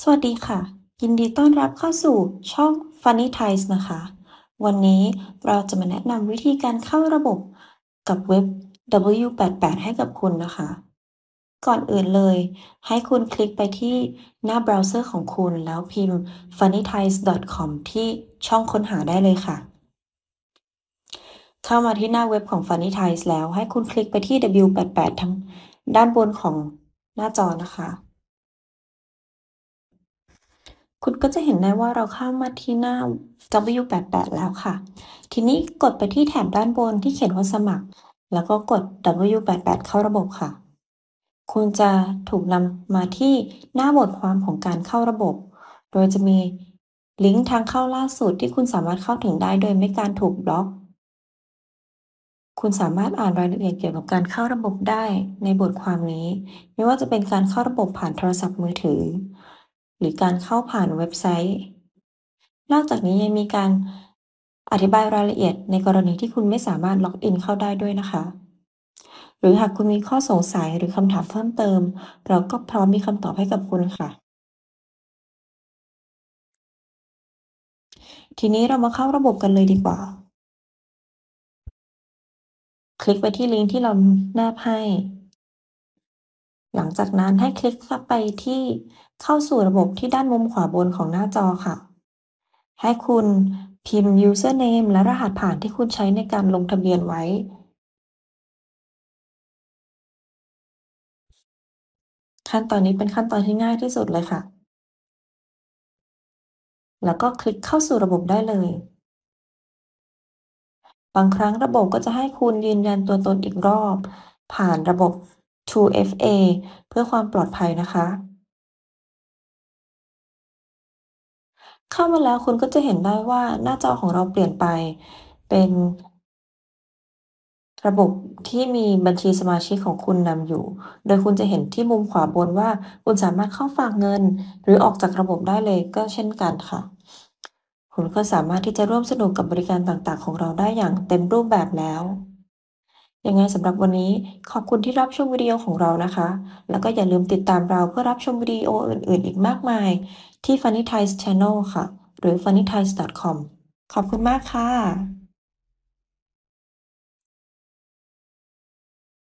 สวัสดีค่ะ ยินดีต้อนรับเข้าสู่ช่อง Funny Ties นะคะ วันนี้เราจะมาแนะนำวิธีการเข้าระบบกับเว็บ W88 ให้กับคุณนะคะ ก่อนอื่นเลย ให้คุณคลิกไปที่หน้าเบราว์เซอร์ของคุณแล้วพิมพ์ funnyties.com ที่ช่องค้นหาได้เลยค่ะ เข้ามาที่หน้าเว็บของ Funny Ties แล้วให้คุณคลิกไปที่ W88 ทั้งด้านบนของหน้าจอนะคะ คุณก็จะเห็นได้ว่าเราเข้ามาที่หน้า W88 แล้วค่ะ ทีนี้กดไปที่แถบด้านบนที่เขียนว่าสมัคร แล้วก็กด W88 เข้าระบบค่ะ คุณจะถูกนำมาที่หน้าบทความของการเข้าระบบ โดยจะมีลิงก์ทางเข้าล่าสุดที่คุณสามารถเข้าถึงได้โดยไม่การถูกบล็อก คุณสามารถอ่านรายละเอียดเกี่ยวกับการเข้าระบบได้ในบทความนี้ ไม่ว่าจะเป็นการเข้าระบบผ่านโทรศัพท์มือถือ หรือการเข้าผ่านเว็บไซต์ นอกจากนี้ยังมีการอธิบายรายละเอียดในกรณีที่คุณไม่สามารถล็อกอินเข้าได้ด้วยนะคะ หรือหากคุณมีข้อสงสัยหรือคำถามเพิ่มเติม เราก็พร้อมมีคำตอบให้กับคุณค่ะ ทีนี้เรามาเข้าระบบกันเลยดีกว่า คลิกไปที่ลิงก์ที่เราแนบให้ หลังจากนั้นให้คลิกเข้าไปที่เข้าสู่ระบบที่ด้านมุมขวาบนของหน้าจอค่ะ ให้คุณพิมพ์ username และรหัสผ่านที่คุณใช้ในการลงทะเบียนไว้ ขั้นตอนนี้เป็นขั้นตอนที่ง่ายที่สุดเลยค่ะ แล้วก็คลิกเข้าสู่ระบบได้เลย บางครั้งระบบก็จะให้คุณยืนยันตัวตนอีกรอบ ผ่านระบบ 2FA เพื่อความปลอดภัยนะคะ เข้ามาแล้วคุณก็จะเห็นได้ว่าหน้าจอของเราเปลี่ยนไปเป็นระบบที่มีบัญชีสมาชิกของคุณนำอยู่ โดยคุณจะเห็นที่มุมขวาบนว่า คุณสามารถเข้าฝากเงิน หรือออกจากระบบได้เลยก็เช่นกันค่ะ คุณก็สามารถที่จะร่วมสนุกกับบริการต่างๆ ของเราได้อย่างเต็มรูปแบบแล้ว ยังไงสำหรับวันนี้ขอบคุณที่รับชมวิดีโอของเรานะคะ แล้วก็อย่าลืมติดตามเราเพื่อรับชมวิดีโออื่น ๆ อีกมากมายที่ Funny Ties Channel ค่ะ หรือ funnyties.com ขอบคุณมากค่ะ